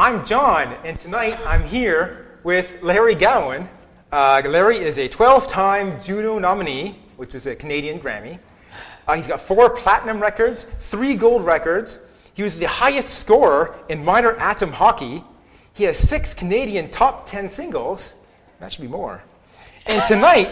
I'm John, and tonight I'm here with Larry Gowan. Uh, Larry is a 12 time Juno nominee, which is a Canadian Grammy. Uh, he's got four platinum records, three gold records. He was the highest scorer in minor atom hockey. He has six Canadian top 10 singles. That should be more. And tonight,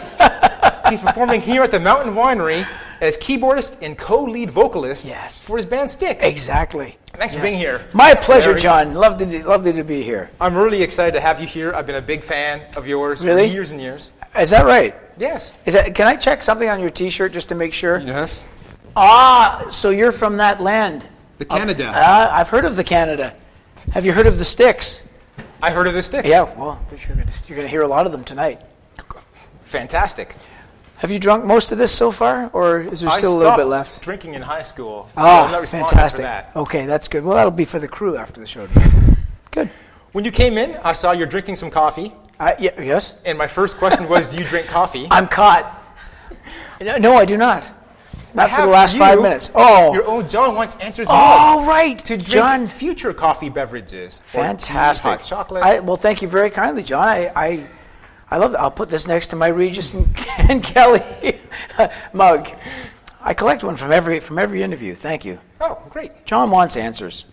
he's performing here at the Mountain Winery as keyboardist and co-lead vocalist Yes. for his band Styx. Exactly. Thanks for being here. My pleasure, Larry. John. Lovely to, lovely to be here. I'm really excited to have you here. I've been a big fan of yours Really? for years and years. Is that right? Yes. Is that, can I check something on your T-shirt just to make sure? Yes. Ah, so you're from that land. The Canada. Ah, I've heard of the Canada. Have you heard of the Styx? I heard of the Styx. Yeah, well, you're going you're going to hear a lot of them tonight. Fantastic. Have you drunk most of this so far, or is there I still a little bit left? Drinking in high school. so I'm Ah, not fantastic. That. Okay, that's good. Well, that'll be for the crew after the show. Good. When you came in, I saw you're drinking some coffee, I, yeah, yes, and my first question was, "Do you drink coffee?" I'm caught. No, no, I do not. Not for the last you, five minutes. Oh, Your own John wants answers. oh, right, To drink John. future coffee beverages. or tea, Fantastic. hot chocolate. I, well, thank you very kindly, John. I, I, I love that. I'll put this next to my Regis and, and Kelly mug. I collect one from every from every interview. Thank you. oh, great. John wants answers.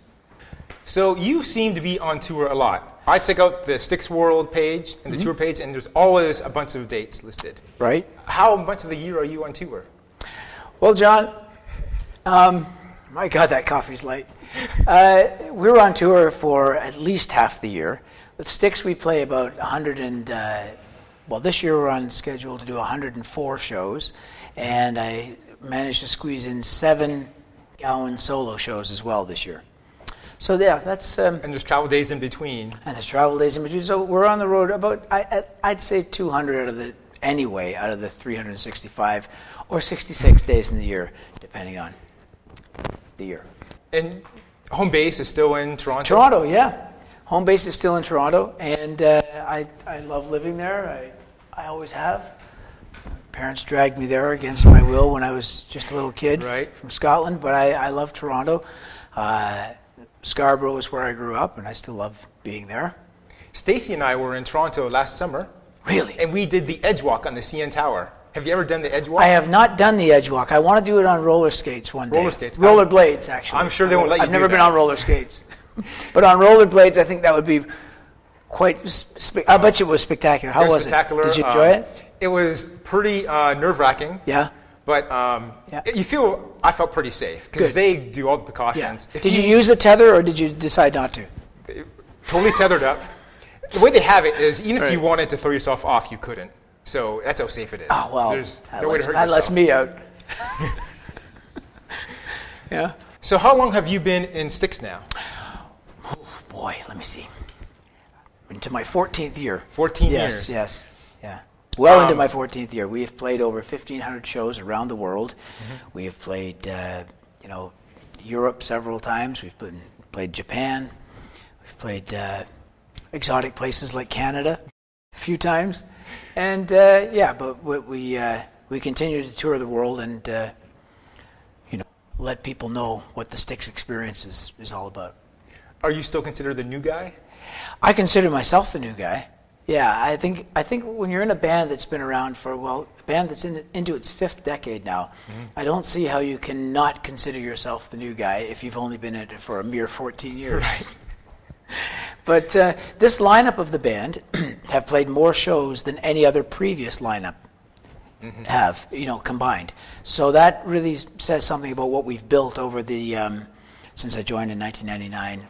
So you seem to be on tour a lot. I check out the Styx World page and the Mm-hmm. tour page, and there's always a bunch of dates listed. Right? How much of the year are you on tour? Well, John, um, my God, that coffee's light. Uh, we were on tour for at least half the year. With Styx, we play about 100 and, uh, well, this year we're on schedule to do 104 shows, and I managed to squeeze in seven Gowan solo shows as well this year. So, yeah, that's. Um, And there's travel days in between. and there's travel days in between. So we're on the road about, I, I'd say 200 out of the, anyway, out of the 365 or 66 days in the year, depending on the year. And home base is still in Toronto. Toronto, yeah. Home base is still in Toronto, and uh, I, I love living there. I, I always have. Parents dragged me there against my will when I was just a little kid Right. from Scotland, but I, I love Toronto. Uh, Scarborough is where I grew up, and I still love being there. Stacy and I were in Toronto last summer, Really? and we did the edge walk on the CN Tower. Have you ever done the edge walk? I have not done the edge walk. I want to do it on roller skates one day. Roller skates. Roller I'm- blades, actually. I'm sure they won't let you I've never been on roller skates, but on roller blades, I think that would be quite. Spe- I bet you it was spectacular. How It was, spectacular. it? Did you enjoy Um, it? It was pretty uh, nerve wracking. Yeah. But um, Yeah. you feel, I felt pretty safe because they do all the precautions. If Did you use a tether or did you decide not to? totally tethered up. The way they have it is, even if you wanted to throw yourself off, you couldn't. So that's how safe it is. Oh well, There's that, no way lets, to hurt that lets me out. yeah. So how long have you been in Styx now? Boy, let me see. Into my 14th year. 14 yes, years. Yes, yeah. Well into Um, my 14th year. We have played over 1,500 shows around the world. Mm-hmm. We have played, uh, you know, Europe several times. We've played, played Japan. We've played uh, exotic places like Canada a few times. And uh, yeah, but we we, uh, we continue to tour the world and uh, you know let people know what the Styx experience is, is all about. Are you still considered the new guy? I consider myself the new guy. Yeah, I think I think when you're in a band that's been around for well, a band that's in, into its fifth decade now, I don't see how you can not consider yourself the new guy if you've only been in it for a mere 14 years. but uh, this lineup of the band have played more shows than any other previous lineup have, you know, combined. So that really says something about what we've built over the um, since I joined in 1999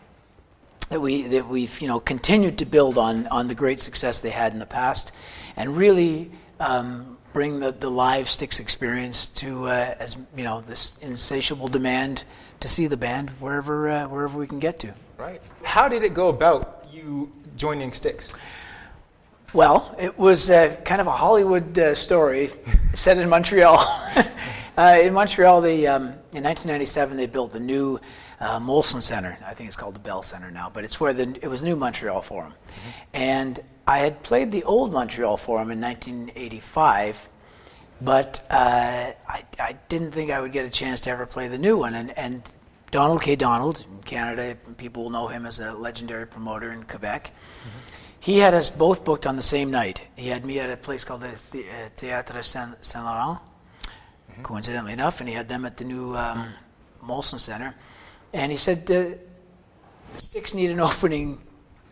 that we that we've you know continued to build on on the great success they had in the past, and really um, bring the the live Styx experience to uh, as you know this insatiable demand to see the band wherever uh, wherever we can get to. Right. How did it go about you joining Styx? Well, it was uh, kind of a Hollywood uh, story set in Montreal. uh, in Montreal, um, in 1997, they built the new uh, Molson Center. I think it's called the Bell Center now, but it's where the, it was New Montreal Forum. And I had played the old Montreal Forum in 1985, but uh, I, I didn't think I would get a chance to ever play the new one. And, and Donald K. Donald in Canada, people will know him as a legendary promoter in Quebec. He had us both booked on the same night. He had me at a place called the, the uh, Théâtre Saint, Saint Laurent, coincidentally enough, and he had them at the new um, Molson Center. And he said, uh, Styx need an opening,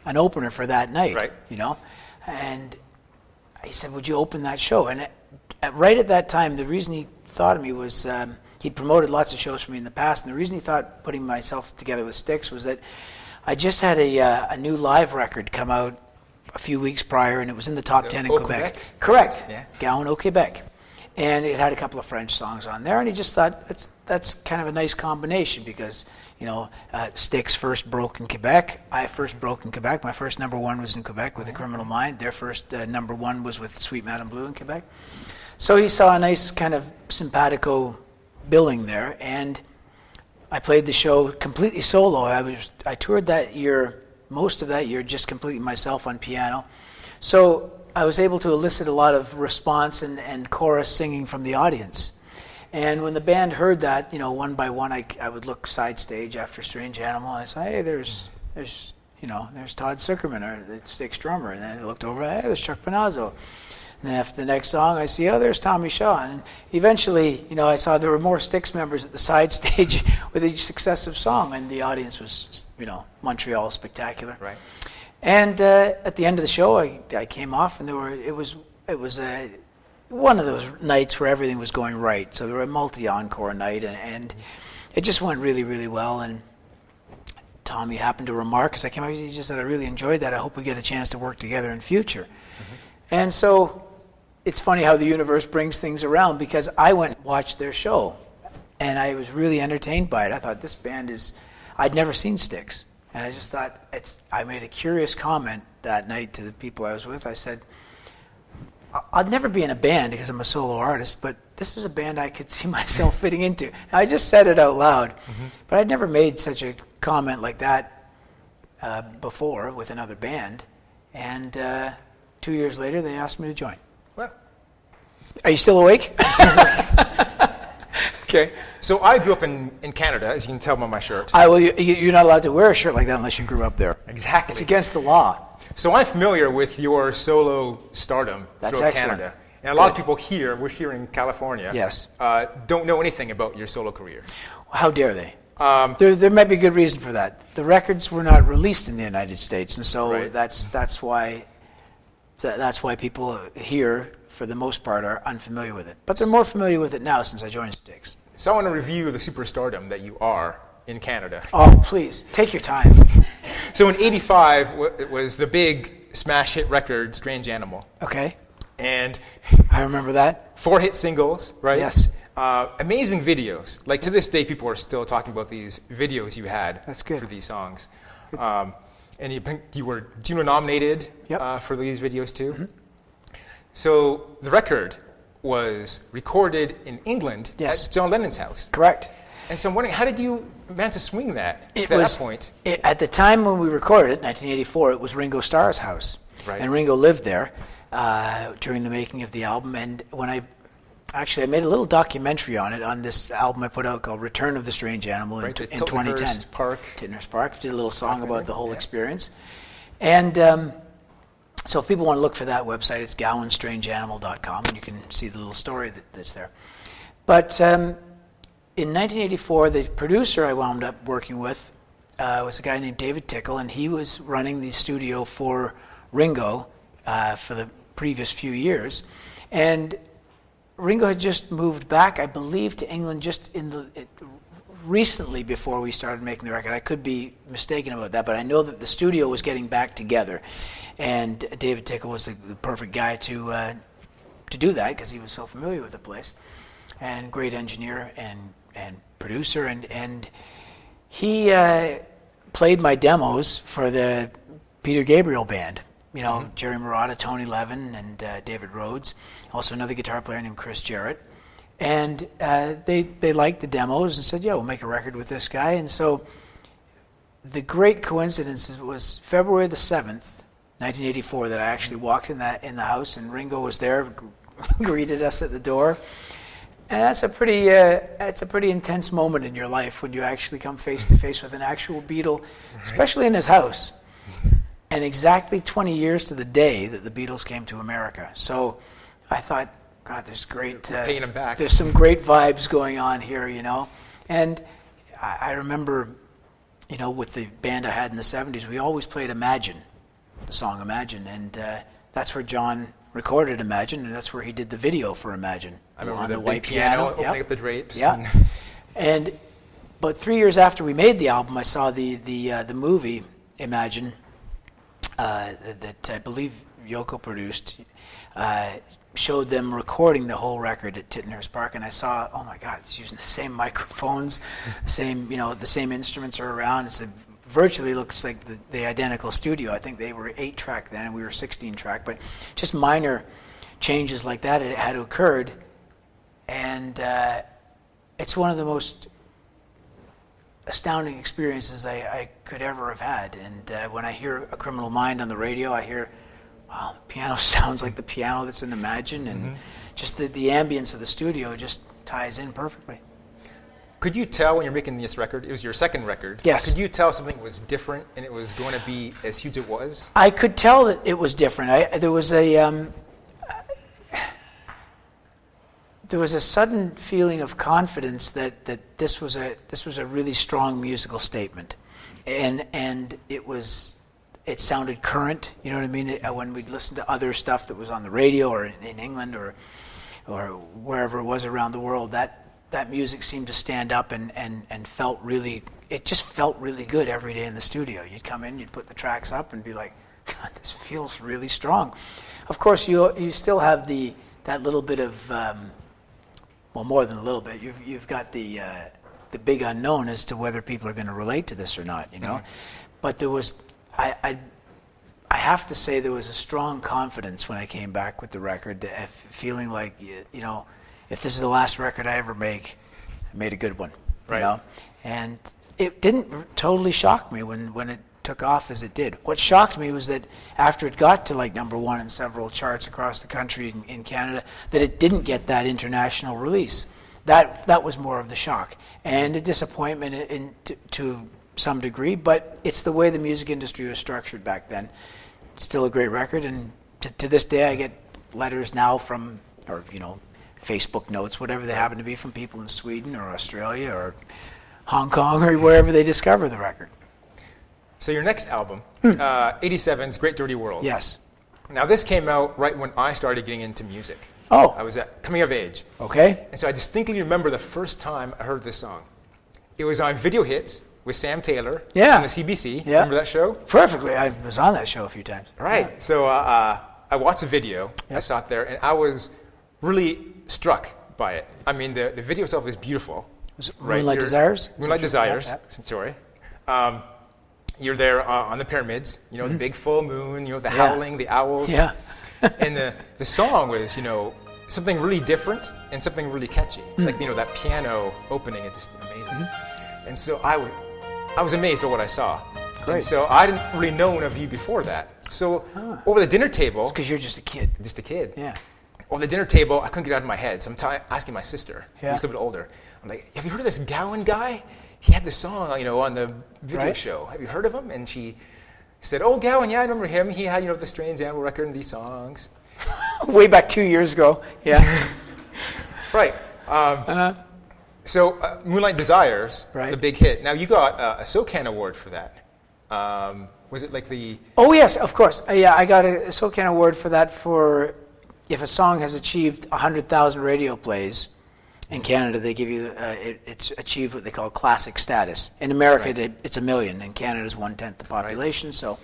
an opener for that night, Right. you know? And he said, "Would you open that show?" And at, at, right at that time, the reason he thought of me was um, he'd promoted lots of shows for me in the past, and the reason he thought putting myself together with Styx was that I just had a, uh, a new live record come out a few weeks prior, and it was in the top The ten in Quebec. Quebec? Correct. Yeah. Gowan au Quebec. And it had a couple of French songs on there, and he just thought that's that's kind of a nice combination because you know uh, Styx first broke in Quebec, I first broke in Quebec. My first number one was in Quebec with A Criminal Mind. Their first uh, number one was with Suite Madame Blue in Quebec. So he saw a nice kind of simpatico billing there, and I played the show completely solo. I was I toured that year, most of that year, just completely myself on piano. So I was able to elicit a lot of response and, and chorus singing from the audience. And when the band heard that, you know, one by one, I, I would look side stage after Strange Animal, and I say, hey, there's, there's, you know, there's Todd Sucherman, or the Styx drummer. And then I looked over, hey, there's Chuck Panazzo. And then after the next song, I see, oh, there's Tommy Shaw. And eventually, you know, I saw there were more Styx members at the side stage with each successive song, and the audience was, you know, Montreal spectacular. Right. And uh, at the end of the show, I, I came off, and there were it was it was uh, one of those nights where everything was going right. So there were a multi encore night, and, and it just went really really well. And Tommy happened to remark as I came out, he just said, "I really enjoyed that. I hope we get a chance to work together in future." Mm-hmm. And so it's funny how the universe brings things around because I went and watched their show, and I was really entertained by it. I thought this band is, I'd never seen Styx, and I just thought it's. I made a curious comment that night to the people I was with. I said, "I- "I'd never be in a band because I'm a solo artist, but this is a band I could see myself fitting into." I just said it out loud, but I'd never made such a comment like that uh, before with another band, and uh, two years later they asked me to join. Well, Are you still awake? okay. so I grew up in, in Canada, as you can tell by my shirt. I, well, you, you're not allowed to wear a shirt like that unless you grew up there. Exactly. It's against the law. So I'm familiar with your solo stardom That's throughout excellent. Canada. And a lot of people here, we're here in California, Yes. uh, don't know anything about your solo career. How dare they? Um, There, there might be a good reason for that. The records were not released in the United States, and so Right. that's that's why that, that's why people here, for the most part, are unfamiliar with it. But they're more familiar with it now since I joined Styx. so I want to review the superstardom that you are in Canada. Oh, please take your time. So in 85, w- it was the big smash hit record, Strange Animal. Okay, And I remember that. four hit singles, right? Yes. Uh, amazing videos. Like to this day, people are still talking about these videos you had That's good. for these songs. Um, and you, you were Juno nominated Yep. Mm-hmm. uh, for these videos too. So the record was recorded in England Yes. at John Lennon's house. Correct. And so I'm wondering, how did you manage to swing that It to was that point? It, at the time when we recorded it, 1984. It was Ringo Starr's house, Right. and Ringo lived there uh, during the making of the album. And when I actually I made a little documentary on it on this album I put out called "Return of the Strange Animal" in, Right, the in 2010. Park. Tittenhurst Park. Did a little song about the whole yeah. experience, and. Um, so if people want to look for that website, it's gowanstrangeanimal.com, and you can see the little story that, that's there. But um, in 1984, the producer I wound up working with uh, was a guy named David Tickle, and he was running the studio for Ringo uh, for the previous few years. And Ringo had just moved back, I believe, to England just in the it, recently before we started making the record. I could be mistaken about that, but I know that the studio was getting back together, and David Tickle was the, the perfect guy to uh, to do that because he was so familiar with the place, and great engineer and and producer, and and he uh, played my demos for the Peter Gabriel band. You know, Jerry Marotta, Tony Levin, and uh, David Rhodes. Also, another guitar player named Chris Jarrett. And uh, they they liked the demos and said, "Yeah, we'll make a record with this guy." And so, the great coincidence was February the seventh, 1984, that I actually walked in that in the house, and Ringo was there, greeted us at the door, And that's a pretty uh, that's a pretty intense moment in your life when you actually come face to face with an actual Beatle, especially in his house. And exactly 20 years to the day that the Beatles came to America. So I thought, God, there's great. Uh, paying them back. There's some great vibes going on here, you know. And I, I remember, you know, with the band I had in the 70s, we always played Imagine, the song Imagine, and uh, that's where John recorded Imagine, and that's where he did the video for Imagine. I remember on the, the white piano, piano opening yep. up the drapes. Yeah. And, but three years after we made the album, I saw the the uh, the movie Imagine uh, that I believe Yoko produced. Uh, showed them recording the whole record at Tittenhurst Park, and I saw, oh my God, it's using the same microphones, same you know the same instruments are around. It's a virtually looks like the, the identical studio. I think they were eight track then, and we were 16 track, but just minor changes like that had occurred, and uh, it's one of the most astounding experiences I, I could ever have had. And uh, when I hear a Criminal Mind on the radio, I hear, wow, the piano sounds like the piano that's in Imagine, and mm-hmm. just the, the ambience of the studio just ties in perfectly. Could you tell when you're making this record, it was your second record? Yes. Could you tell something was different and it was going to be as huge as it was? I could tell that it was different. I, there was a um, there was a sudden feeling of confidence that, that this was a this was a really strong musical statement, and and it was it sounded current. You know what I mean? It, when we'd listen to other stuff that was on the radio or in, in England or or wherever it was around the world, that that music seemed to stand up and, and, and felt really, it just felt really good every day in the studio. You'd come in, you'd put the tracks up and be like, God, this feels really strong. Of course, you, you still have the, that little bit of, um, well, more than a little bit, you've, you've got the, uh, the big unknown as to whether people are going to relate to this or not, you know? Mm-hmm. But there was, I, I, I have to say, there was a strong confidence when I came back with the record, that, feeling like, you know, if this is the last record I ever make, I made a good one. Right. You know? And it didn't totally shock me when, when it took off as it did. What shocked me was that after it got to like number one in several charts across the country in, in Canada, that it didn't get that international release. That that was more of the shock and a disappointment in, in to, to some degree. But it's the way the music industry was structured back then. It's still a great record, and to, to this day, I get letters now from, or you know, Facebook notes, whatever they happen to be, from people in Sweden or Australia or Hong Kong or wherever they discover the record. So your next album, hmm. uh, 87's Great Dirty World. Yes. Now this came out right when I started getting into music. Oh. I was at coming of age. Okay. And so I distinctly remember the first time I heard this song. It was on Video Hits with Sam Taylor yeah. on the CBC. Yeah. Remember that show? Perfectly. I was on that show a few times. Right. Yeah. So uh, uh, I watched the video. Yep. I saw it there, and I was really struck by it. I mean, the, the video itself is beautiful. Was it right? Moonlight Desires? Moonlight Desires, yeah, yeah. sorry. Um, you're there uh, on the pyramids, you know, mm-hmm. the big full moon, you know, the yeah. howling, the owls. Yeah. and the, the song was, you know, something really different and something really catchy. Mm. Like, you know, that piano opening is just amazing. Mm-hmm. And so I, w- I was I was amazed at what I saw. Great. And so I didn't really know of you before that. So ah. over the dinner table. Because you're just a kid. Just a kid. Yeah on the dinner table, I couldn't get out of my head. So I'm t- asking my sister, yeah. who's a little bit older. I'm like, "Have you heard of this Gowan guy? He had this song, you know, on the video right. show. Have you heard of him?" And she said, "Oh, Gowan, yeah, I remember him. He had, you know, the Strange Animal record and these songs." Way back two years ago, yeah. right. Um, uh-huh. So, uh, Moonlight Desires, right. the big hit. Now, you got uh, a SOCAN award for that. Um, was it like the? Oh yes, of course. Uh, yeah, I got a, a SOCAN award for that for if a song has achieved 100,000 radio plays in Canada, they give you uh, it, it's achieved what they call classic status. In America, right. it, it's a million. In Canada, it's one tenth the population. Right. So,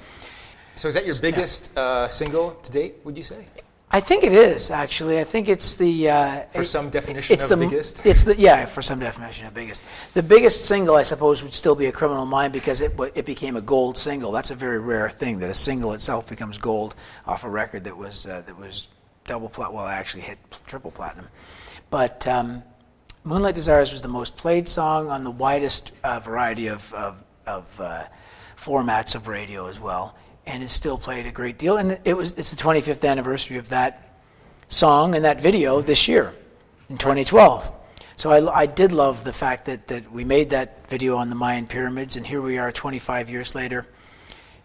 so is that your biggest yeah. uh, single to date? Would you say? I think it is actually. I think it's the uh, for some definition it's of the, biggest. It's the yeah for some definition of biggest. The biggest single, I suppose, would still be a Criminal Mind because it it became a gold single. That's a very rare thing that a single itself becomes gold off a record that was uh, that was double plat. Well, I actually hit triple platinum, but um, Moonlight Desires was the most played song on the widest uh, variety of of, of uh, formats of radio as well, and it's still played a great deal. And it was it's the 25th anniversary of that song and that video this year in 2012. So I, I did love the fact that, that we made that video on the Mayan pyramids, and here we are 25 years later,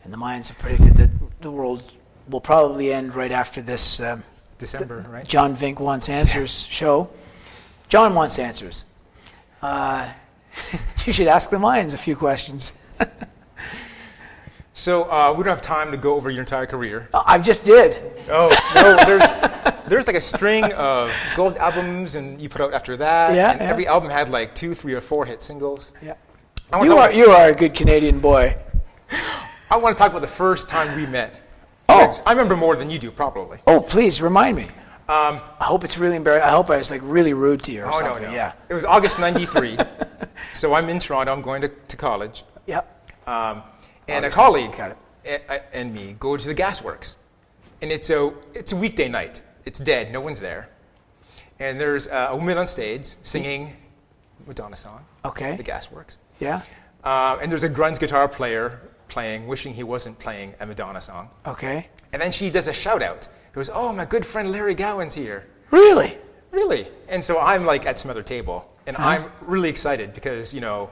and the Mayans have predicted that the world will probably end right after this um, December, right? John Vink Wants Answers show. John wants answers. Uh, you should ask the Mayans a few questions. So uh, we don't have time to go over your entire career. I just did. Oh no, there's there's like a string of gold albums, and you put out after that. Yeah, and yeah. every album had like two, three, or four hit singles. Yeah. You are, you are a good Canadian boy. I want to talk about the first time we met. Oh. I remember more than you do, probably. Oh, please remind me. Um, I hope it's really embarrassing. I hope I was like really rude to you or oh no, something. no. Yeah. It was August '93, so I'm in Toronto. I'm going to, to college, Yep. um, and August, a colleague got it. a- a- and me go to the gasworks, and it's a it's a weekday night. It's dead. No one's there, and there's uh, a woman on stage singing Madonna song. Okay. The gasworks. Yeah. Uh, and there's a grunge guitar player playing, wishing he wasn't playing a Madonna song. Okay. And then she does a shout out. It goes, Oh, my good friend Larry Gowan's here. Really? Really? And so I'm like at some other table, and Uh-huh. I'm really excited because, you know,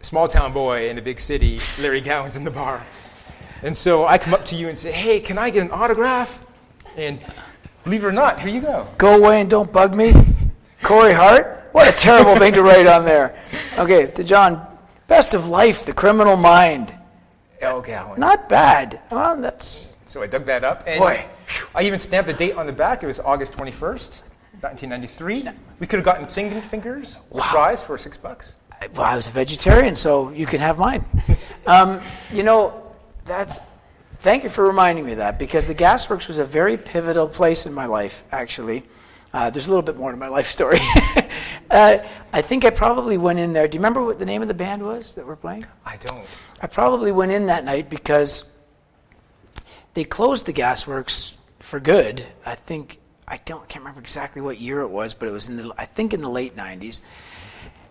small town boy in a big city, Larry Gowan's in the bar. And so I come up to you and say, Hey, can I get an autograph? And believe it or not, here you go. Go away and don't bug me. Corey Hart? What a terrible thing to write on there. Okay, to John, best of life, the criminal mind. L. Gowan. Not bad. Well, that's. So I dug that up. And Boy. I even stamped the date on the back. It was August 21st, 1993. We could have gotten singing fingers with fries for six bucks. Well, I was a vegetarian, so you can have mine. Um, you know, that's. Thank you for reminding me of that because the Gasworks was a very pivotal place in my life, actually. Uh, there's a little bit more to my life story. uh, I think I probably went in there. Do you remember what the name of the band was that we're playing? I don't. I probably went in that night because they closed the gasworks for good. I think I don't can't remember exactly what year it was, but it was in the I think in the late '90s.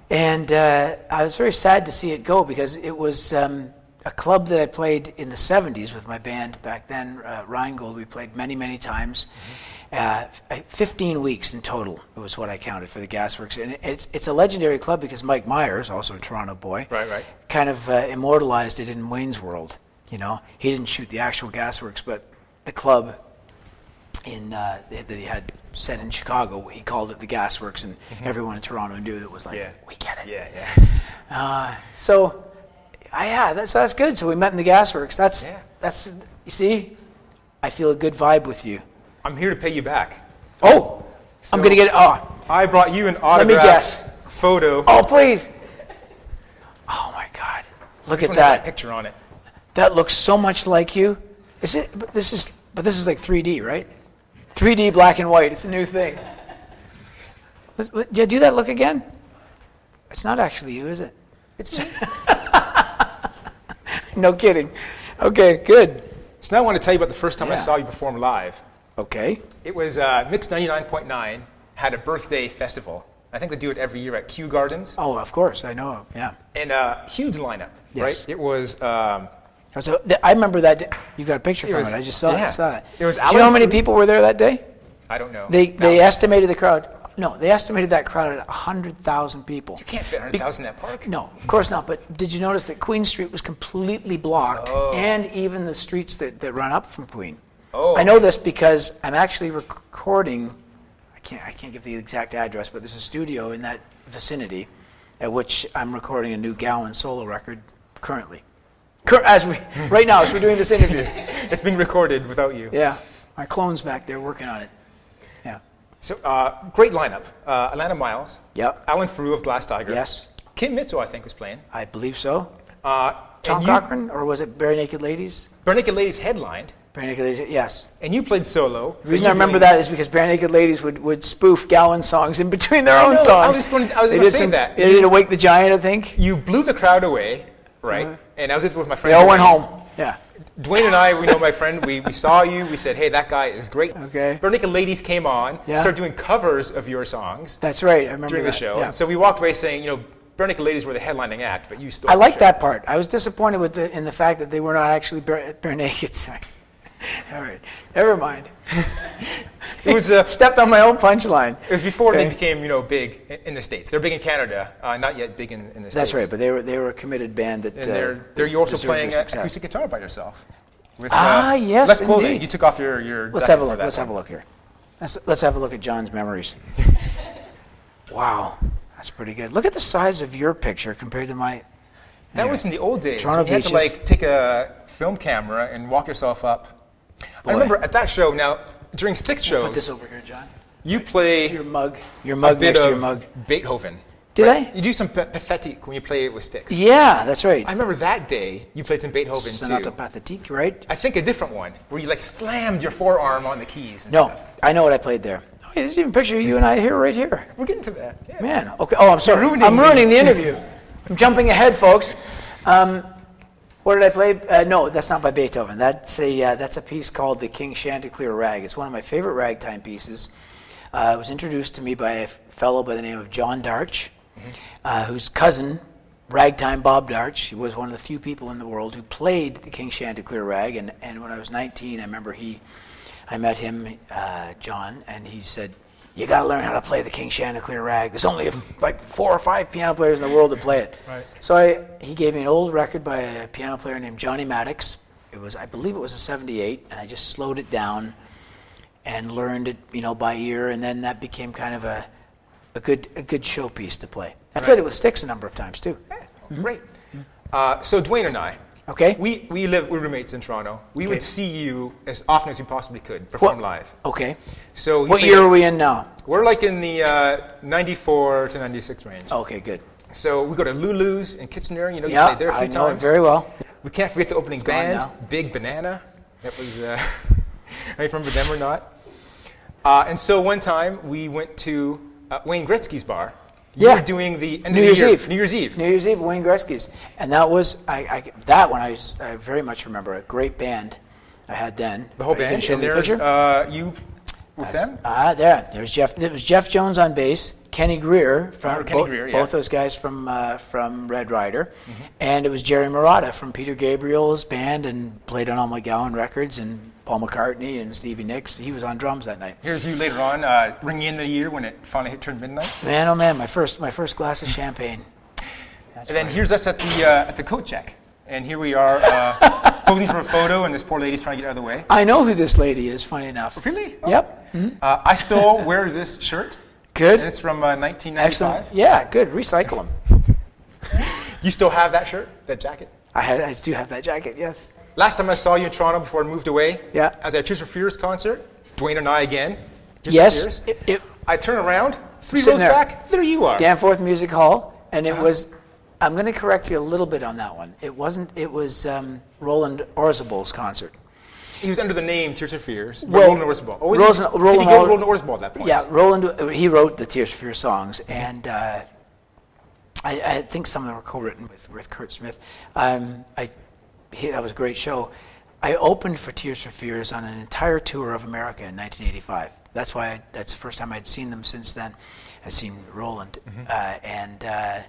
And uh, I was very sad to see it go because it was um, a club that I played in the '70s with my band back then, uh, Rheingold. We played many, many times. Uh, 15 weeks in total was what I counted for the Gasworks, and it's it's a legendary club because Mike Myers, also a Toronto boy, Right, right. kind of uh, immortalized it in Wayne's World. You know, he didn't shoot the actual gasworks, but the club in uh, that he had set in Chicago, he called it the gasworks, and everyone in Toronto knew it was like, Yeah. we get it. Yeah, yeah. Uh, so, uh, yeah, that's that's good. So we met in the gasworks. That's Yeah. that's you see, I feel a good vibe with you. I'm here to pay you back. Oh, I'm gonna get it. oh I brought you an me autograph guess. photo. oh please. Oh my God! Look at one has my that. picture on it. That looks so much like you. Is it? But this is. But this is like 3D, right? 3D black and white. It's a new thing. Let's, let, yeah, do that look again. It's not actually you, is it? It's me. No kidding. Okay, good. so now I want to tell you about the first time I saw you perform live. Okay. It was uh, Mix 99.9 had a birthday festival. I think they do it every year at Kew Gardens. Oh, of course, I know. Yeah. And a huge lineup, Yes. right? It was um, So th- I remember that. Day. You got a picture It from was- it. I just saw, yeah. saw it. It was Do you know how many people were there that day? I don't know. They they estimated the crowd. No, they estimated that crowd at 100,000 people. You can't fit 100,000 in that park. No, of course not. But did you notice that Queen Street was completely blocked, Oh. and even the streets that, that run up from Queen? Oh. I know this because I'm actually recording. I can't I can't give the exact address, but there's a studio in that vicinity, at which I'm recording a new Gowan solo record currently. Cur- as we right now, as we're doing this interview. It's being recorded without you. Yeah, my clone's back there working on it. Yeah. So, uh, great lineup. Uh, Alannah Myles. Yep. Alan Frew of Glass Tiger. Yes, Kim Mitchell, I think, was playing. I believe so. Uh, Tom Cochrane, or was it Barenaked Ladies? Barenaked Ladies headlined, Barenaked Ladies. Yes. and you played solo. The reason I remember that is because Barenaked Ladies would, would spoof Gowan songs in between their I own know, I songs. was going to- I was They gonna say some- that. They did Awake the Giant, I think. You blew the crowd away, right? Uh-huh. And I was with my friend. They all went home. Yeah. Dwayne and I, we know my friend. We, we saw you. We said, "Hey, that guy is great." Okay. Barenaked Ladies came on, Yeah. started doing covers of your songs That's right. I remember during the show. Yeah. So we walked away saying, you know, Barenaked Ladies were the headlining act, but you stole. I like that part. I was disappointed with the, in the fact that they were not actually bare, bare naked. All right. Never mind. It was uh, Stepped on my own punchline. it was before they became you know big in, the states. They're big in Canada, uh, not yet big in, in the states. That's right, but they were they were a committed band that. and uh, they're they're you're also playing uh, acoustic guitar by yourself. With, Ah, yes, less clothing. indeed. You took off your your. Let's have a look. Let's have a look here. Let's, let's have a look at John's memories. wow, that's pretty good. Look at the size of your picture compared to my. That was in the old days. Toronto you had to like take a film camera and walk yourself up. Boy. I remember at that show. Now during Styx Put this over here, John. you play Your mug. Your a mug bit next to of your mug. Beethoven. Did right? I? You do some pa- pathetic when you play it with Styx. Yeah, that's right. I remember that day you played some Beethoven Sonata too. Pathétique, right? I think a different one where you like slammed your forearm on the keys. And No, stuff. I know what I played there. Oh, there's even a picture of you and I here, right here. We're getting to that. Yeah. Man, okay. Oh, I'm sorry. ruining I'm the- ruining the interview. I'm jumping ahead, folks. Um, what did I play? Uh, no, that's not by Beethoven. That's a uh, that's a piece called "The King Chanticleer Rag." It's one of my favorite ragtime pieces. Uh, it was introduced to me by a fellow by the name of John Darch, uh, whose cousin, ragtime Bob Darch, he was one of the few people in the world who played the King Chanticleer Rag. And, and when I was 19, I remember he, I met him, uh, John, and he said, "You got to learn how to play the King Chanticleer Rag. There's only a f like four or five piano players in the world that play it." Right. So I, he gave me an old record by a piano player named Johnny Maddox. It was, I believe, it was a '78, and I just slowed it down and learned it, you know, by ear, and then that became kind of a, a good a good showpiece to play. I played it with Styx a number of times too. Great. Uh, so Dwayne and I, Okay. we, we live we're roommates in Toronto. We Okay. would see you as often as we possibly could perform What- live. Okay. So What year are we in now? We're like in the uh, 94 to 96 range. Okay, good. So we go to Lulu's in Kitchener. You know, you Yeah, played there a few I know times. it very well. We can't forget the opening band. Big Banana. That was, uh, I remember them or not. Uh, and so one time we went to uh, Wayne Gretzky's bar. You Yeah. were doing the New Year's year, Eve. New Year's Eve. New Year's Eve, Wayne Gretzky's, and that was I, I that one I very much remember. A great band I had then. the whole Are you gonna band. Show and there's picture? uh, you with them. Ah, there. There's Jeff. It was Jeff Jones on bass, Kenny Greer from remember Kenny bo- Greer, yeah. both those guys from uh, from Red Rider, Mm-hmm. and it was Jerry Marotta from Peter Gabriel's band and played on all McGowan records and Paul McCartney and Stevie Nicks. He was on drums that night. Here's you later on, uh, ringing in the year when it finally hit turned midnight. Man, oh man, my first my first glass of champagne. That's And then here's us at the uh, at the coat check. And here we are uh, posing for a photo, and this poor lady's trying to get out of the way. I know who this lady is. Funny enough. Really? Oh. Yep. Uh, I still wear this shirt. Good. It's from uh, 1995. Excellent. Yeah, good. Recycle them. You still have that shirt, that jacket? I, I do have that jacket. Yes. Last time I saw you in Toronto before I moved away, Yeah. I was at Tears for Fears concert. Dwayne and I again. Tears Yes. It, it, I turn around, three rows there. back, there you are. Danforth Music Hall, and it was. I'm going to correct you a little bit on that one. It wasn't. It was um, Roland Orzabal's concert. He was under the name Tears for Fears. Well, Roland Orzabal. Oh, Roland- he, did Roland he go Roland Orzabal at that point? Yeah, Roland. He wrote the Tears for Fears songs, and uh, I, I think some of them were co-written with with Curt Smith. Um, I he, that was a great show. I opened for Tears for Fears on an entire tour of America in 1985. That's why I, that's the first time I'd seen them since then. I'd seen Roland, uh, and uh,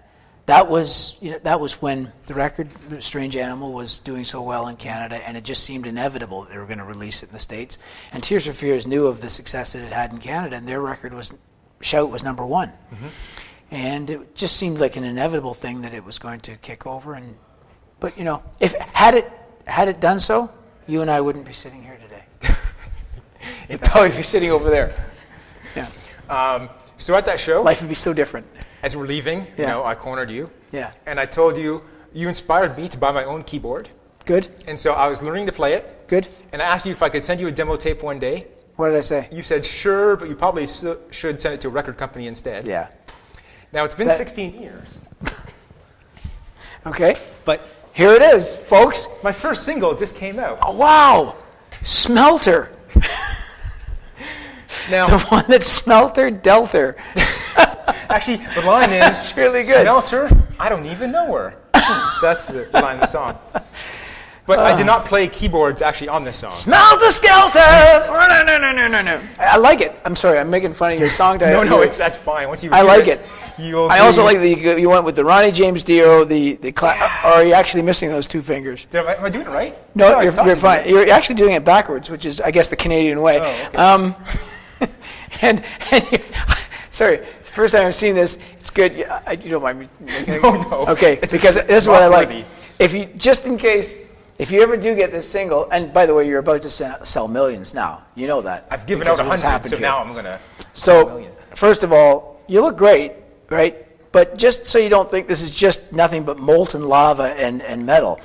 that was you know that was when the record Strange Animal was doing so well in Canada, and it just seemed inevitable that they were going to release it in the states. And Tears for Fears knew of the success that it had in Canada, and their record was Shout was number one, and it just seemed like an inevitable thing that it was going to kick over. And but you know, if had it had it done so, you and I wouldn't be sitting here today. We'd probably be sitting over there. Yeah, Um, so at that show, life would be so different. as we're leaving, you know, I cornered you. Yeah. And I told you, you inspired me to buy my own keyboard. Good, And so I was learning to play it. good. And I asked you if I could send you a demo tape one day. What did I say? You said sure, but you probably s- should send it to a record company instead. Yeah. Now it's been That- 16 years, Okay. but Here it is, folks. my first single just came out. Oh, wow, Smelter, Now, the one that Smelter Delter. actually, the line is That's really good. Smelter, I don't even know her. That's the line of the song. But I did uh. not play keyboards actually on this song. Smelter Skelter. No, no, no, no, no, no. I like it. I'm sorry, I'm making fun of your song title. No, no, it's that's fine. Once you I like it. You'll I also like that you, you went with the Ronnie James Dio, the the. Cla- or are you actually missing those two fingers? Did I, am I doing it right? No, I you're, you're fine. You're actually doing it backwards, which is, I guess, the Canadian way. Oh, okay. um, and, and sorry, it's the first time I've seen this. It's good. You, I, you don't mind me making? No, no. Okay, It's because actually this is what I like. rock-worthy. If you just in case, if you ever do get this single, and by the way, you're about to sell, millions now. You know that. I've given out a hundred, so here. now I'm gonna. So, first of all, you look great, right? But just so you don't think this is just nothing but molten lava and, and metal,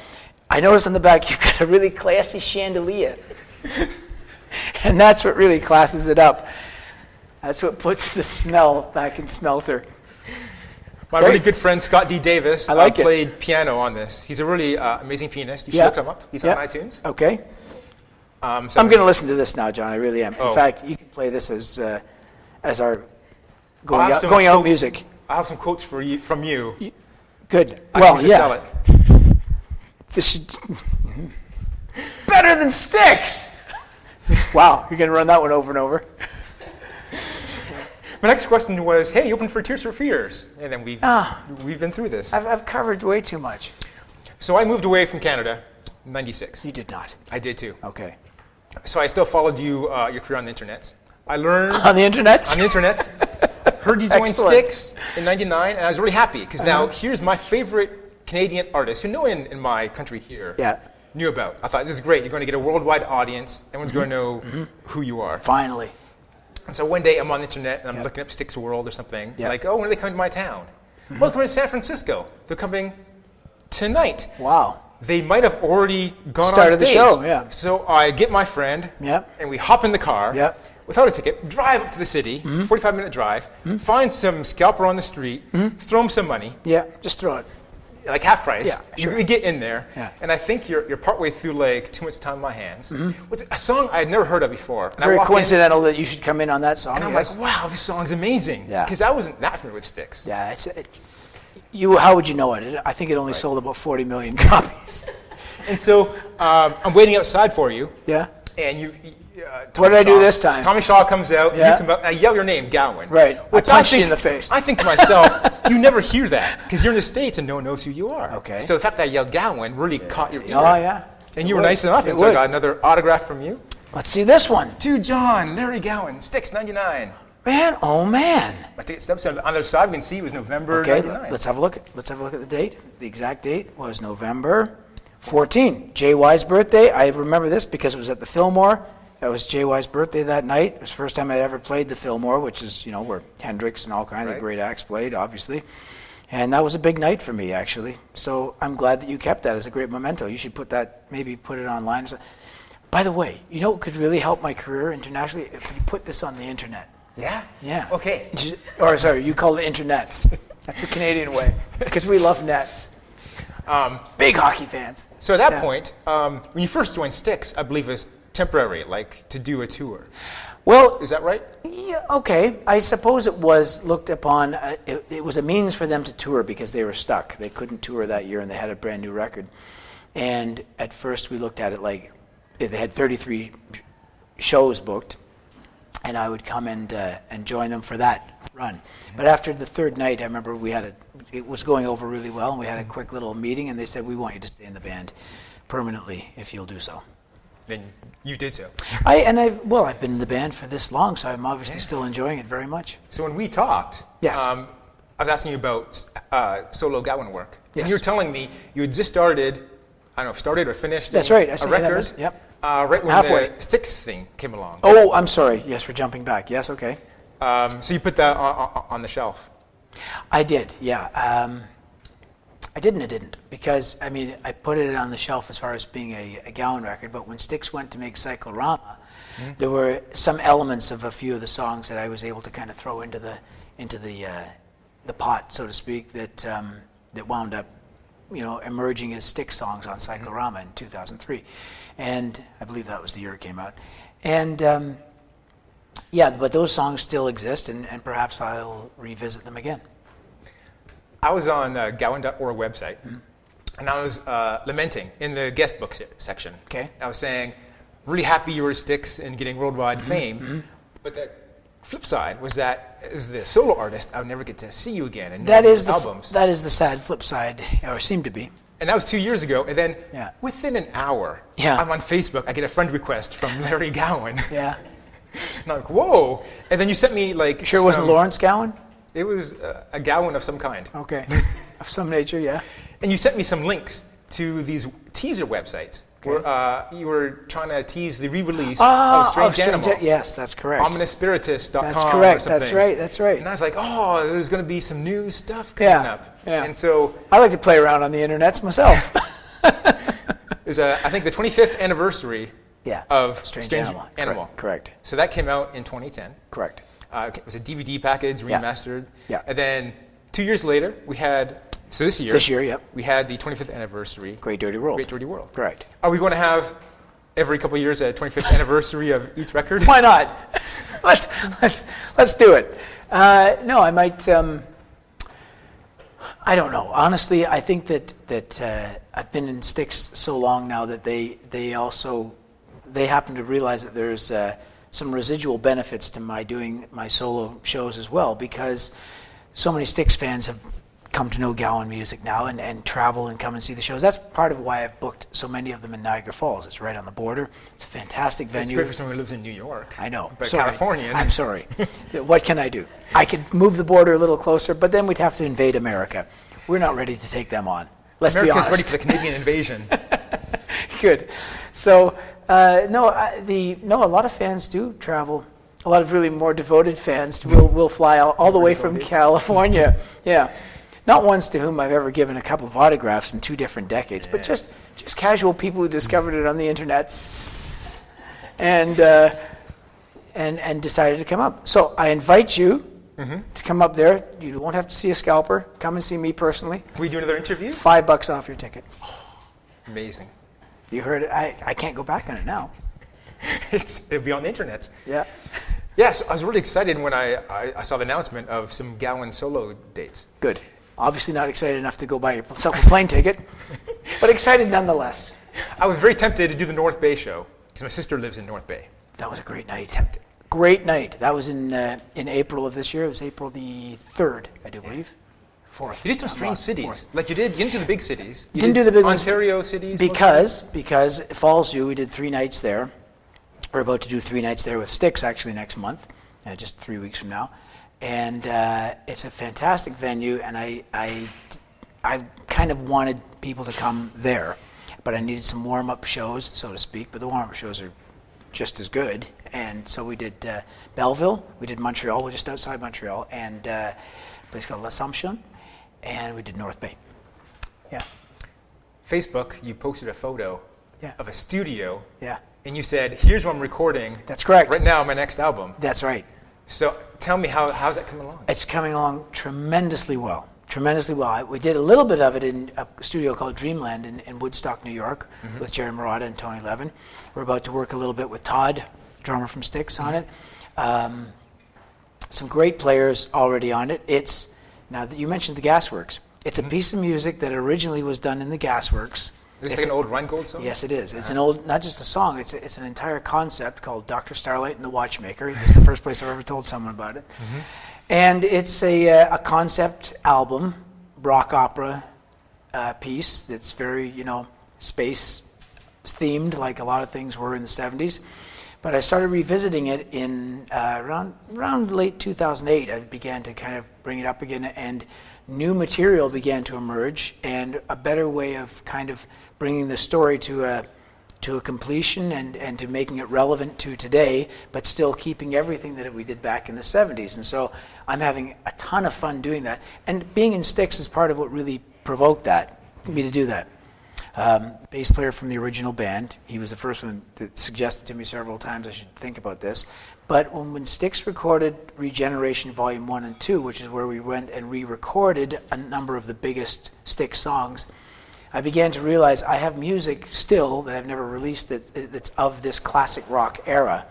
I noticed on the back you've got a really classy chandelier. and that's what really classes it up. That's what puts the smell back in smelter. My Great. really good friend Scott D. Davis I like uh, it. played piano on this. He's a really uh, amazing pianist. You should Yeah. look him up. He's Yeah. on iTunes. Okay. Um, so I'm going to listen to this now, John. I really am. In Oh. fact, you can play this as, uh, as our going out, going out music. I have some quotes for you from you. Good. I well, yeah. sell it. This should better than Styx. wow, you're gonna run that one over and over. My next question was, "Hey, you open for Tears for Fears?" And then we've Ah. we've been through this. I've, I've covered way too much. So I moved away from Canada, in '96. You did not. I did too. Okay. So I still followed you uh, your career on the internet. I learned On the internet. on the internet. Heard you join Styx in '99, and I was really happy because now Uh-huh. here's my favorite Canadian artist who no one in my country here Yeah. knew about. I thought this is great. You're going to get a worldwide audience. Everyone's going to know Mm-hmm. who you are. Finally. And so one day I'm on the internet and I'm Yep. looking up Styx World or something. Yep. Like, oh, when are they coming to my town? Well, they're coming to San Francisco. They're coming tonight. Wow. They might have already gone Started on the show, yeah. So I get my friend, Yep. and we hop in the car Yep. Without a ticket, drive up to the city, Mm-hmm. 45 minute drive, find some scalper on the street, Mm-hmm. throw him some money, Yeah. Just throw it. like half price. Yeah, sure. We get in there, Yeah. and I think you're, you're partway through like Too Much Time on My Hands, which is a song I had never heard of before. And Very walk in, coincidental that you should come in on that song. and I'm yes. like, wow, this song's amazing. Yeah. Because I wasn't that familiar with Styx. yeah. It's, it, you. How would you know it? I think it only sold about 40 million copies. And so um, I'm waiting outside for you, yeah. and you. Uh, What did I do this time? Tommy Shaw comes out, Yeah. you come out, I yell your name, Gowan. Right. I Which punched you think, in the face. I think to myself, you never hear that because you're in the States and no one knows who you are. Okay. So the fact that I yelled Gowan really caught your ear. Oh yeah. And It you were nice enough, It and so I got another autograph from you. Let's see this one. To John, Larry Gowan, Styx 99. Man, oh man. My ticket stubs on the other side, we can see it was November Okay, 99. let's have a look. Let's have a look at the date. The exact date was November 14. JY's birthday. I remember this because it was at the Fillmore. That was JY's birthday that night. It was the first time I'd ever played the Fillmore, which is, you know, where Hendrix and all kinds Right. of great acts played, obviously. And that was a big night for me, actually. So I'm glad that you kept that as a great memento. You should put that, maybe put it online. By the way, you know what could really help my career internationally? If you put this on the internet. yeah? Yeah. Okay. Or sorry, you call it internets. That's the Canadian way because we love nets. Um, Big hockey fans. so at that Yeah. point, um, when you first joined Styx, I believe it was temporary, like to do a tour. Well, Is that right? yeah, okay. I suppose it was looked upon. Uh, it, it was a means for them to tour because they were stuck. They couldn't tour that year, and they had a brand new record. And at first, we looked at it like they had 33 shows booked, and I would come and uh, and join them for that run. But after the third night, I remember we had a it was going over really well, and we had a quick little meeting, and they said we want you to stay in the band permanently if you'll do so. Then you did so. I and I've well, I've been in the band for this long, so I'm obviously still enjoying it very much. So when we talked, Yes. um, I was asking you about uh, solo Gowan work. Yes. And you were telling me you had just started, I don't know if started or finished That's right, I a you that record. yep. Uh, right when Halfway. the Styx thing came along. Oh, I'm sorry. Yes, we're jumping back. Yes, okay. Um, so you put that on, on, on the shelf. I did, yeah. Um, I did and I didn't because I mean I put it on the shelf as far as being a, a Gowan record, but when Styx went to make Cyclorama, there were some elements of a few of the songs that I was able to kind of throw into the into the uh, the pot, so to speak, that um, that wound up, you know, emerging as Styx songs on Cyclorama in 2003, and I believe that was the year it came out, and. Um, yeah, but those songs still exist, and, and perhaps I'll revisit them again. I was on uh, Gowan.org website, Mm-hmm. and I was uh, lamenting in the guest book se- section. Okay. I was saying, really happy you were Styx and getting worldwide Mm-hmm. fame, but the flip side was that as the solo artist, I would never get to see you again and That is the f- albums. that is the sad flip side, or seemed to be. and that was two years ago. And then Yeah. within an hour, Yeah. I'm on Facebook. I get a friend request from Larry Gowan. Yeah, And I'm like, whoa! And then you sent me like. Sure, it wasn't Lawrence Gowan? It was uh, a Gowan of some kind. Okay, of some nature, yeah. And you sent me some links to these teaser websites where uh, you were trying to tease the re-release Ah, of Strange oh, Strange Animal. An- Yes, that's correct. OminousSpiritus.com. That's or correct. That's right. That's right. And I was like, oh, there's going to be some new stuff coming Yeah, up. yeah. And so I like to play around on the internets myself. there's a, I think the 25th anniversary yeah. of Strange, Strange, Animal. Animal. Correct. Correct. So that came out in 2010. Correct. Uh, it was a DVD package, remastered. Yeah. And then two years later, we had, so this year, This year, yep. we had the 25th anniversary Great Dirty World. Great Dirty World. Correct. Are we going to have every couple of years a 25th anniversary of each record? Why not? let's let's let's do it. Uh, no, I might. Um, I don't know. Honestly, I think that that uh, I've been in Styx so long now that they they also they happen to realize that there's uh, some residual benefits to my doing my solo shows as well because so many Styx fans have come to know Gowan music now and, and travel and come and see the shows. That's part of why I've booked so many of them in Niagara Falls. It's right on the border. It's a fantastic It's venue. great for someone who lives in New York. I know. But Sorry. Californian. I'm sorry. what can I do? I could move the border a little closer, but then we'd have to invade America. We're not ready to take them on. Let's be honest. America's ready for the Canadian invasion. Good. So uh, no, I, the no. A lot of fans do travel. A lot of really more devoted fans will will fly all, all the way from California. Yeah. Not ones to whom I've ever given a couple of autographs in two different decades, but just just casual people who discovered it on the internet and uh, and and decided to come up. So I invite you to come up there. You won't have to see a scalper. Come and see me personally. Can we do another interview? Five bucks off your ticket. Amazing. You heard it. I, I can't go back on it now. It's, it'll be on the internet. Yeah. Yeah, so I was really excited when I, I, I saw the announcement of some Gowan solo dates. Good. Obviously not excited enough to go buy yourself a plane ticket, but excited nonetheless. I was very tempted to do the North Bay show because my sister lives in North Bay. That was a great night. Tempted. Great night. That was in uh, in April of this year. It was April the third, I do believe. Fourth. You did some strange cities. Fourth. Like you did, you didn't do the big cities. You Didn't did do the big ones Ontario cities. mostly? because because Falls. We did three nights there. We're about to do three nights there with Styx actually next month, uh, just three weeks from now, and uh, it's a fantastic venue. And I I I kind of wanted people to come there, but I needed some warm up shows, so to speak. But the warm up shows are just as good. And so we did uh, Belleville, we did Montreal, we're just outside Montreal, and uh, a place called L'Assomption, and we did North Bay. Yeah, Facebook, you posted a photo Yeah. of a studio, yeah, and you said, "Here's what I'm recording that's correct. right now, my next album." That's right. So tell me how how's that coming along? It's coming along tremendously well. Tremendously well. I- We did a little bit of it in a studio called Dreamland in, in Woodstock, New York, with Jerry Marotta and Tony Levin. We're about to work a little bit with Todd, drummer from Styx, on it. Um, some great players already on it. It's now that you mentioned the Gasworks. It's a piece of music that originally was done in the Gasworks. Is this It's like an a- old Rheingold song? Yes, it is. It's an old, not just a song. It's it's an entire concept called Doctor Starlight and the Watchmaker. It's the first place I've ever told someone about it. And it's a uh, a concept album, rock opera uh, piece that's very you know space themed, like a lot of things were in the '70s. But I started revisiting it in uh, around around late 2008. I began to kind of bring it up again, and new material began to emerge, and a better way of kind of bringing the story to a to a completion and, and to making it relevant to today, but still keeping everything that we did back in the 70s. And so I'm having a ton of fun doing that. And being in Styx is part of what really provoked that, me to do that um, bass player from the original band. He was the first one that suggested to me several times I should think about this. But when, when Styx recorded Regeneration Volume 1 and 2, which is where we went and re recorded a number of the biggest Styx songs, I began to realize I have music still that I've never released that, that's of this classic rock era.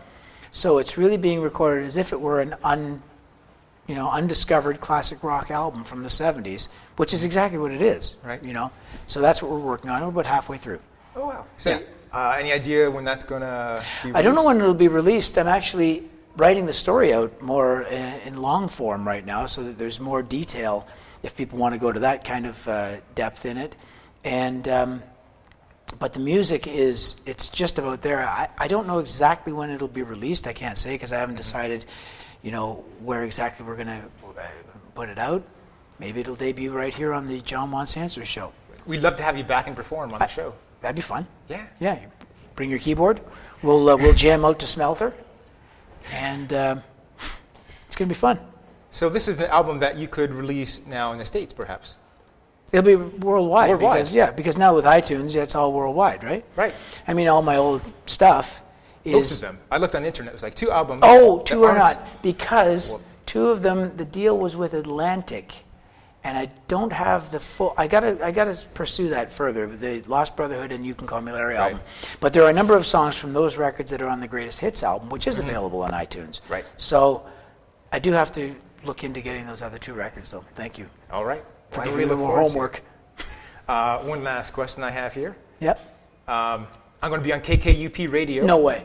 So it's really being recorded as if it were an un, you know, undiscovered classic rock album from the 70s, which is exactly what it is. Right. You know, so that's what we're working on. We're about halfway through. Oh wow. So, Yeah. uh, any idea when that's gonna be? I don't know when it'll be released. I'm actually writing the story out more in, in long form right now, so that there's more detail if people want to go to that kind of uh, depth in it. And um, but the music is it's just about there. I, I don't know exactly when it'll be released. I can't say because I haven't decided, you know, where exactly we're gonna uh, put it out. Maybe it'll debut right here on the John Monsanto show. We'd love to have you back and perform on the show. That'd be fun. Yeah. Yeah, you bring your keyboard. We'll uh, we'll jam out to Smelter, and uh, it's gonna be fun. So this is an album that you could release now in the states, perhaps. It'll be worldwide, Worldwide. because yeah, because now with iTunes, yeah, it's all worldwide, right? Right. I mean, all my old stuff Most is of them. I looked on the internet. It was like two albums. Oh, two that two are aren't- not because two of them. The deal was with Atlantic, and I don't have the full. I gotta I gotta pursue that further. The Lost Brotherhood and You Can Call Me Larry Right. album, but there are a number of songs from those records that are on the Greatest Hits album, which is available on iTunes. Mm-hmm. Right. So, I do have to look into getting those other two records, though. Thank you. All right. Well, we look more forward to it. homework. Uh, one last question I have here. Yep. Um, I'm going to be on KKUP radio No way.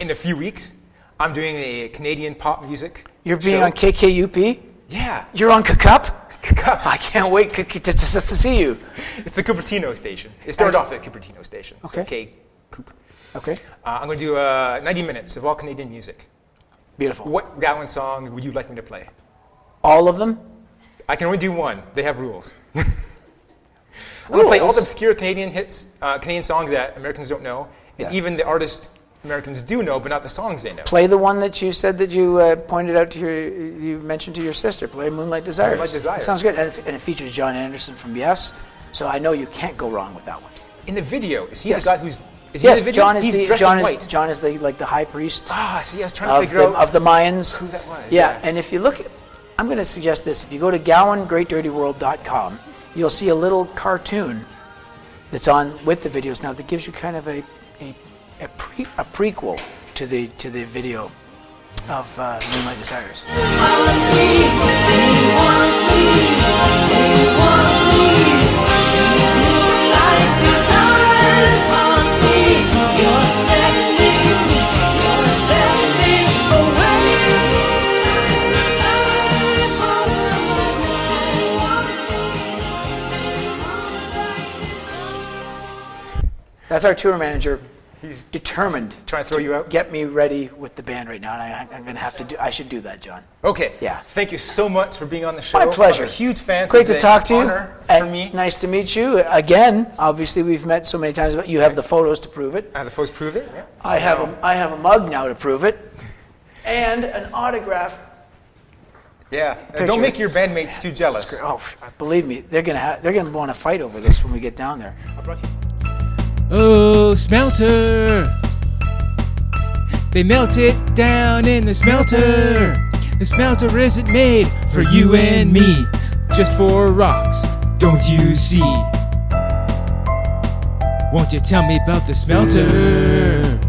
In a few weeks. I'm doing a Canadian pop music. You're being show. on KKUP? Yeah. You're on Kakup? Cup. I can't wait to, to, to see you. It's the Cupertino station. It started Excellent. off at Cupertino station. So Okay. K Coop. Okay. Uh, I'm going to do uh, 90 minutes of all Canadian music. Beautiful. What Gowan song would you like me to play? All of them? I can only do one. They have rules. I'm going to play all the obscure Canadian hits, uh, Canadian songs that Americans don't know, and Yeah. even the artists Americans do know, but not the songs they know. Play the one that you said that you uh, pointed out to your, you mentioned to your sister. Play Moonlight Desires. Moonlight Desires. Sounds good. And, and it features Jon Anderson from Yes. So I know you can't go wrong with that one. In the video, is he Yes. the guy who's? Is yes? John is He's the John is. John is the like the high priest Ah, see, I was trying to of figure the, out of the Mayans. who that was. Yeah, and if you look, at, I'm going to suggest this. If you go to GowanGreatDirtyWorld.com, you'll see a little cartoon that's on with the videos now that gives you kind of a a, a, pre, a prequel to the to the video of uh, Moonlight Desires. That's our tour manager. He's determined trying to throw you out. get me ready with the band right now, and I, I'm going to have to do. I should do that, John. Okay. Yeah. Thank you so much for being on the show. My pleasure. I'm a huge fan. Great to talk to you. honor and for me. Nice to meet you again. Obviously, we've met so many times, but you have the photos to prove it. I have the folks prove it. Yeah. I have a, I have a mug now to prove it, and an autograph. Yeah. Don't make your bandmates too jealous. Oh, believe me, they're gonna ha- they're gonna want to fight over this when we get down there. Oh, smelter! They melt it down in the smelter. The smelter isn't made for you and me, just for rocks, don't you see? Won't you tell me about the smelter?